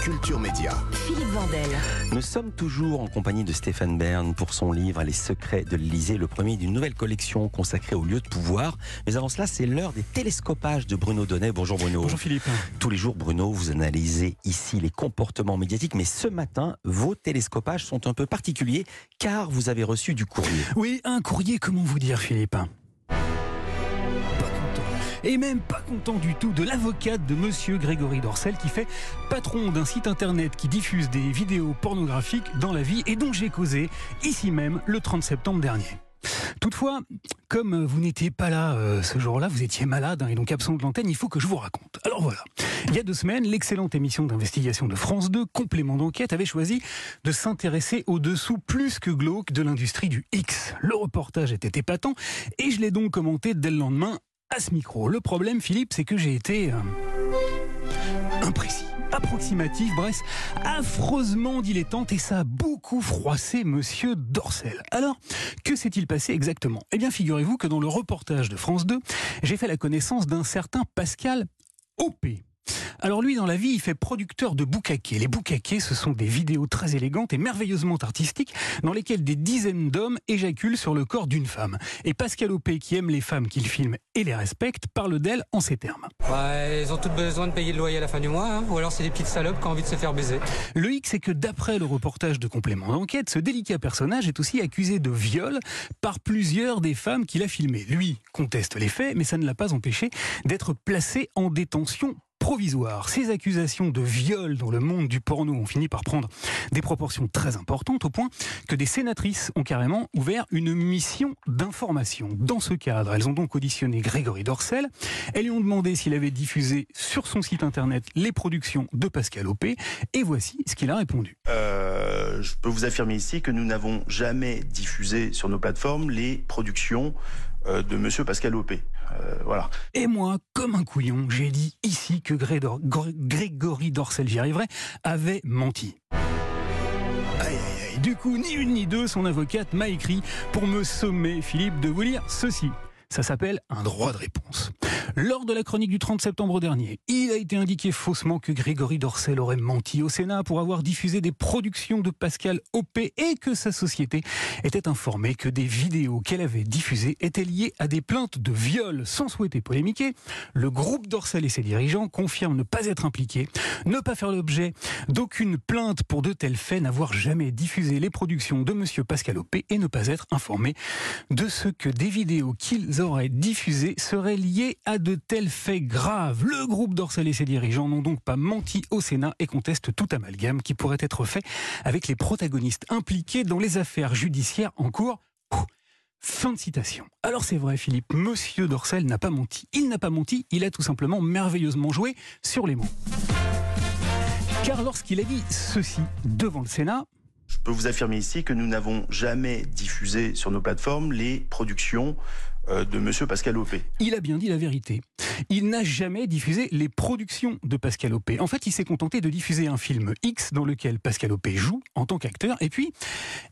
Culture Média. Philippe Vandel. Nous sommes toujours en compagnie de Stéphane Bern pour son livre Les secrets de l'Elysée, le premier d'une nouvelle collection consacrée au lieu de pouvoir. Mais avant cela, c'est l'heure des télescopages de Bruno Donnet. Bonjour Bruno. Bonjour Philippe. Tous les jours, Bruno, vous analysez ici les comportements médiatiques, mais ce matin, vos télescopages sont un peu particuliers car vous avez reçu du courrier. Oui, un courrier, comment vous dire Philippe? Et même pas content du tout de l'avocate de monsieur Grégory Dorcel qui fait patron d'un site internet qui diffuse des vidéos pornographiques dans la vie et dont j'ai causé ici même le 30 septembre dernier. Toutefois, comme vous n'étiez pas là euh, ce jour-là, vous étiez malade hein, et donc absent de l'antenne, il faut que je vous raconte. Alors voilà, il y a deux semaines, l'excellente émission d'investigation de France 2, Complément d'enquête, avait choisi de s'intéresser au dessous plus que glauque de l'industrie du X. Le reportage était épatant et je l'ai donc commenté dès le lendemain à ce micro. Le problème, Philippe, c'est que j'ai été... euh, imprécis, approximatif, bref, affreusement dilettante et ça a beaucoup froissé monsieur Dorcel. Alors, que s'est-il passé exactement? Eh bien, figurez-vous que dans le reportage de France 2, j'ai fait la connaissance d'un certain Pascal OP. Alors lui, dans la vie, il fait producteur de boucaquets. Les boucaquets, ce sont des vidéos très élégantes et merveilleusement artistiques dans lesquelles des dizaines d'hommes éjaculent sur le corps d'une femme. Et Pascal Opé, qui aime les femmes qu'il filme et les respecte, parle d'elles en ces termes. Ouais, ils ont toutes besoin de payer le loyer à la fin du mois, hein, ou alors c'est des petites salopes qui ont envie de se faire baiser. Le hic, c'est que d'après le reportage de complément d'enquête, ce délicat personnage est aussi accusé de viol par plusieurs des femmes qu'il a filmées. Lui conteste les faits, mais ça ne l'a pas empêché d'être placé en détention provisoire. Ces accusations de viol dans le monde du porno ont fini par prendre des proportions très importantes au point que des sénatrices ont carrément ouvert une mission d'information. Dans ce cadre, elles ont donc auditionné Grégory Dorcel. Elles lui ont demandé s'il avait diffusé sur son site internet les productions de Pascal Opé et voici ce qu'il a répondu. Euh, je peux vous affirmer ici que nous n'avons jamais diffusé sur nos plateformes les productions de Monsieur Pascal Opé. Euh, voilà. Et moi, comme un couillon, j'ai dit ici que Gré- Gr- Grégory Dorcel, j'y arriverai, avait menti. Aïe, aïe, aïe. Du coup, ni une ni deux, son avocate m'a écrit pour me sommer, Philippe, de vous lire ceci. Ça s'appelle un droit de réponse. Lors de la chronique du 30 septembre dernier, il a été indiqué faussement que Grégory Dorcel aurait menti au Sénat pour avoir diffusé des productions de Pascal Opé et que sa société était informée que des vidéos qu'elle avait diffusées étaient liées à des plaintes de viol. Sans souhaiter polémiquer, le groupe Dorcel et ses dirigeants confirment ne pas être impliqués, ne pas faire l'objet d'aucune plainte pour de tels faits, n'avoir jamais diffusé les productions de Monsieur Pascal Opé et ne pas être informés de ce que des vidéos qu'ils auraient diffusées seraient liées à de tels faits graves. Le groupe Dorcel et ses dirigeants n'ont donc pas menti au Sénat et contestent tout amalgame qui pourrait être fait avec les protagonistes impliqués dans les affaires judiciaires en cours. Fin de citation. Alors c'est vrai Philippe, Monsieur Dorcel n'a pas menti. Il n'a pas menti, il a tout simplement merveilleusement joué sur les mots. Car lorsqu'il a dit ceci devant le Sénat, Je peux vous affirmer ici que nous n'avons jamais diffusé sur nos plateformes les productions de Monsieur Pascal Opé. il a bien dit la vérité. Il n'a jamais diffusé les productions de Pascal Opé. En fait, il s'est contenté de diffuser un film X dans lequel Pascal Opé joue en tant qu'acteur. Et puis,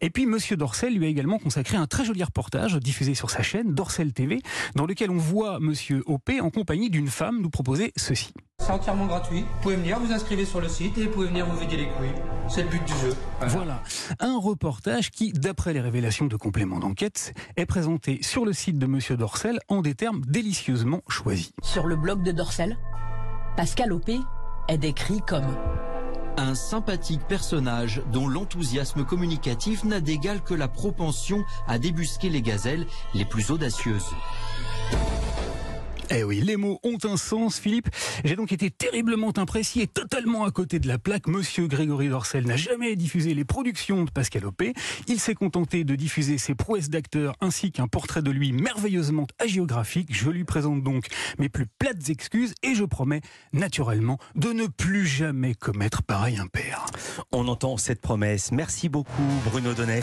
et puis, lui a également consacré un très joli reportage diffusé sur sa chaîne Dorcel TV, dans lequel on voit Monsieur Opé en compagnie d'une femme nous proposer ceci. C'est entièrement gratuit. Vous pouvez venir, vous inscrivez sur le site et vous pouvez venir vous vider les couilles. C'est le but du jeu. Voilà, un reportage qui, d'après les révélations de complément d'enquête, est présenté sur le site de Monsieur Dorcel en des termes délicieusement choisis. Sur le blog de Dorcel, Pascal Opé est décrit comme Un sympathique personnage dont l'enthousiasme communicatif n'a d'égal que la propension à débusquer les gazelles les plus audacieuses. Eh oui, les mots ont un sens, Philippe. J'ai donc été terriblement imprécis et totalement à côté de la plaque. Monsieur Grégory Dorcel n'a jamais diffusé les productions de Pascal Opé. Il s'est contenté de diffuser ses prouesses d'acteur ainsi qu'un portrait de lui merveilleusement hagiographique. Je lui présente donc mes plus plates excuses et je promets naturellement de ne plus jamais commettre pareil impair. On entend cette promesse. Merci beaucoup Bruno Donnet.